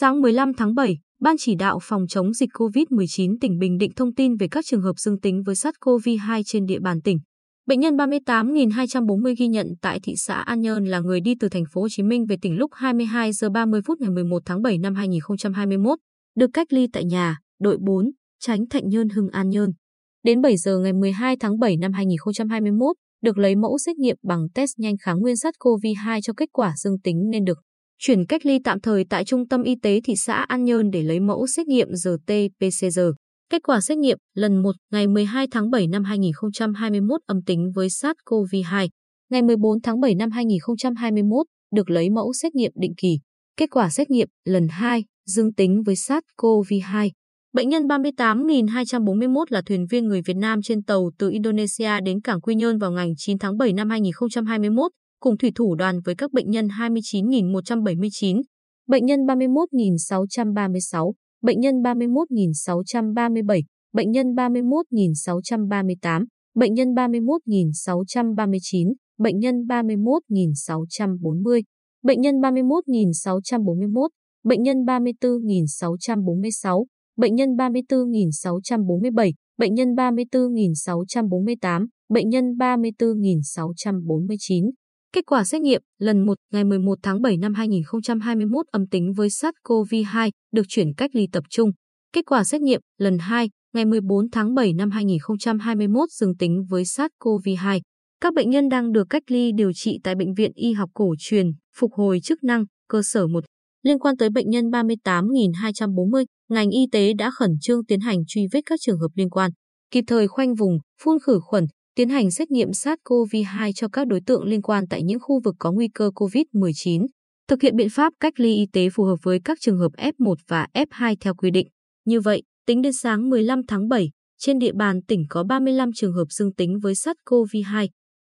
Sáng 15 tháng 7, Ban chỉ đạo phòng chống dịch COVID-19 tỉnh Bình Định thông tin về các trường hợp dương tính với SARS-CoV-2 trên địa bàn tỉnh. Bệnh nhân 38.240 ghi nhận tại thị xã An Nhơn là người đi từ thành phố Hồ Chí Minh về tỉnh lúc 22 giờ 30 phút ngày 11 tháng 7 năm 2021, được cách ly tại nhà, đội 4, tránh Thạnh Nhơn Hưng An Nhơn. Đến 7 giờ ngày 12 tháng 7 năm 2021, được lấy mẫu xét nghiệm bằng test nhanh kháng nguyên SARS-CoV-2 cho kết quả dương tính nên được chuyển cách ly tạm thời tại Trung tâm Y tế thị xã An Nhơn để lấy mẫu xét nghiệm RT-PCR. Kết quả xét nghiệm lần 1 ngày 12 tháng 7 năm 2021 âm tính với SARS-CoV-2. Ngày 14 tháng 7 năm 2021 được lấy mẫu xét nghiệm định kỳ. Kết quả xét nghiệm lần 2 dương tính với SARS-CoV-2. Bệnh nhân 38.241 là thuyền viên người Việt Nam trên tàu từ Indonesia đến cảng Quy Nhơn vào ngày 9 tháng 7 năm 2021, cùng thủy thủ đoàn với các bệnh nhân 29.179, bệnh nhân 31.636, bệnh nhân 31.637, bệnh nhân 31.638, bệnh nhân 31.639, bệnh nhân 31.640, bệnh nhân 31.641, bệnh nhân 34.646, bệnh nhân 34.647, bệnh nhân 34.648, bệnh nhân 34.649. Kết quả xét nghiệm lần 1 ngày 11 tháng 7 năm 2021 âm tính với SARS-CoV-2 được chuyển cách ly tập trung. Kết quả xét nghiệm lần 2 ngày 14 tháng 7 năm 2021 dương tính với SARS-CoV-2. Các bệnh nhân đang được cách ly điều trị tại Bệnh viện Y học cổ truyền, phục hồi chức năng, cơ sở 1. Liên quan tới bệnh nhân 38.240, ngành y tế đã khẩn trương tiến hành truy vết các trường hợp liên quan, kịp thời khoanh vùng, phun khử khuẩn, tiến hành xét nghiệm SARS-CoV-2 cho các đối tượng liên quan tại những khu vực có nguy cơ COVID-19, thực hiện biện pháp cách ly y tế phù hợp với các trường hợp F1 và F2 theo quy định. Như vậy, tính đến sáng 15 tháng 7, trên địa bàn tỉnh có 35 trường hợp dương tính với SARS-CoV-2,